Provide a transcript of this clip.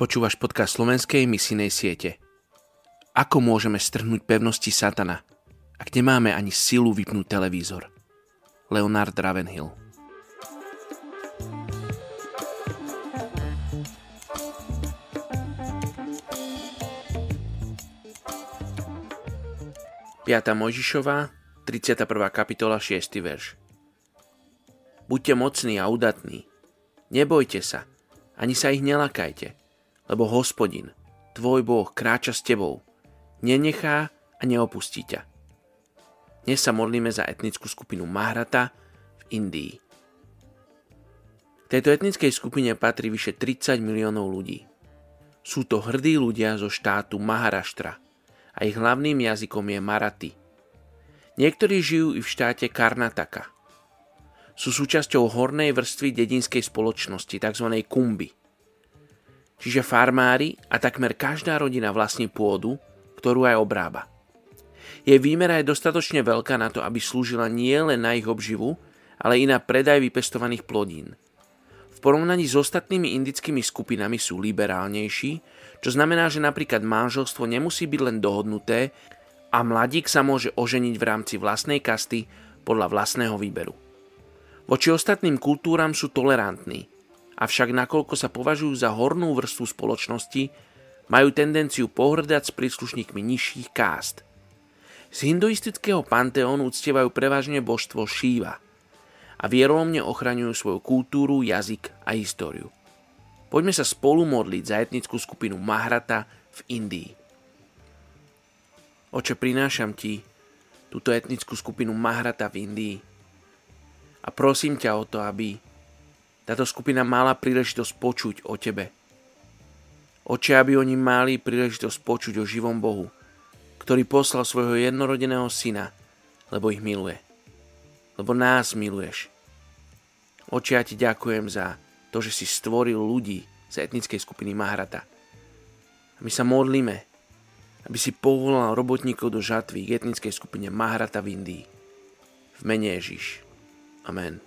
Počúvaš podcast slovenskej misijnej siete. Ako môžeme strhnúť pevnosti satana, ak nemáme ani silu vypnúť televízor? Leonard Ravenhill Piata Mojžišová, 31. kapitola, 6. verš. Buďte mocní a udatní. Nebojte sa, ani sa ich nelakajte, lebo hospodin, tvoj Boh, kráča s tebou, nenechá a neopustí ťa. Dnes sa modlíme za etnickú skupinu Mahrata v Indii. K tejto etnickej skupine patrí vyše 30 miliónov ľudí. Sú to hrdí ľudia zo štátu Maharaštra a ich hlavným jazykom je Marathi. Niektorí žijú i v štáte Karnataka – sú súčasťou hornej vrstvy dedinskej spoločnosti, tzv. kumby. Čiže farmári a takmer každá rodina vlastní pôdu, ktorú aj obrába. Jej výmera je dostatočne veľká na to, aby slúžila nie len na ich obživu, ale i na predaj vypestovaných plodín. V porovnaní s ostatnými indickými skupinami sú liberálnejší, čo znamená, že napríklad manželstvo nemusí byť len dohodnuté a mladík sa môže oženiť v rámci vlastnej kasty podľa vlastného výberu. Voči ostatným kultúram sú tolerantní, avšak nakoľko sa považujú za hornú vrstvu spoločnosti, majú tendenciu pohrdať s príslušníkmi nižších kást. Z hinduistického panteónu uctievajú prevažne božstvo Šíva a vieromne ochraňujú svoju kultúru, jazyk a históriu. Poďme sa spolu modliť za etnickú skupinu Mahrata v Indii. Oče, prinášam ti túto etnickú skupinu Mahrata v Indii a prosím ťa o to, aby táto skupina mala príležitosť počuť o tebe. Oče, aby oni mali príležitosť počuť o živom Bohu, ktorý poslal svojho jednorodeného syna, lebo ich miluje. Lebo nás miluješ. Oče, ja ti ďakujem za to, že si stvoril ľudí z etnickej skupiny Mahrata. A my sa modlíme, aby si povolal robotníkov do žatvy k etnickej skupine Mahrata v Indii. V mene Ježiš. Amen.